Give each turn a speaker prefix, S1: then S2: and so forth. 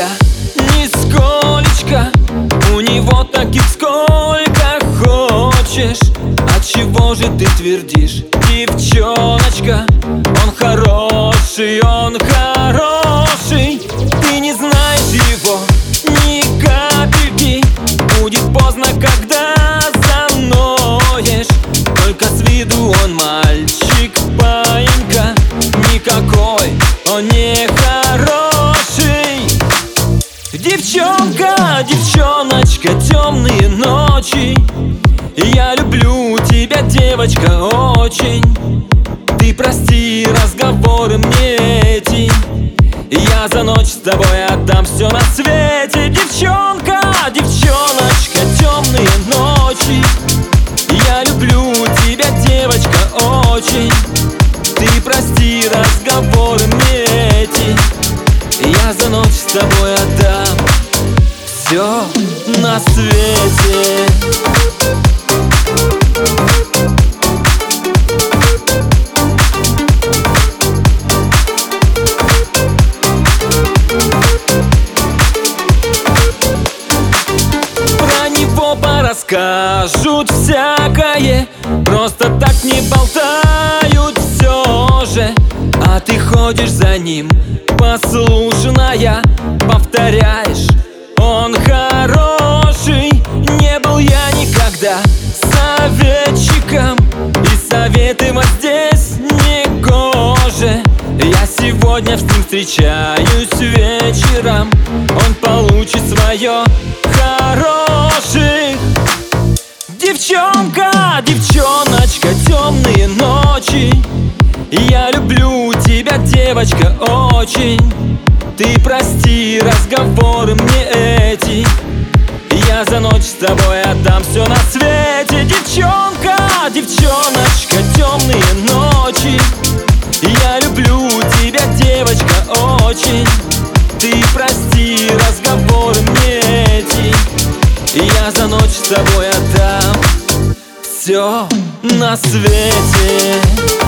S1: тебя нисколечко. У него таких сколько хочешь. От чего же ты твердишь, девчоночка? Он хороший, он хороший. Ты не знаешь его ни капельки. Будет поздно, когда заноешь. Только с виду он мальчик, Девчонка, девчоночка, темные ночи. Я люблю тебя, девочка, очень. Ты прости разговоры мне эти. Я за ночь с тобой отдам все на свете. Девчонка, девчоночка, темные ночи. Я люблю тебя, девочка, очень. Ты прости разговоры мне эти. Я за ночь с тобой отдам все на свете. Про него порасскажут всякое Просто так не болтают все же. А ты ходишь за ним послушная Повторяешь здесь не гоже. Я сегодня с ним встречаюсь вечером. Он получит свое хороших Девчонка, девчоночка, темные ночи. Я люблю тебя, девочка, очень. Ты прости разговоры мне эти. Я за ночь с тобой отдам все на свете. Девчонка, девчоночка, темные ночи. Я люблю тебя, девочка, очень. Ты прости разговоры мне эти Я за ночь с тобой отдам все на свете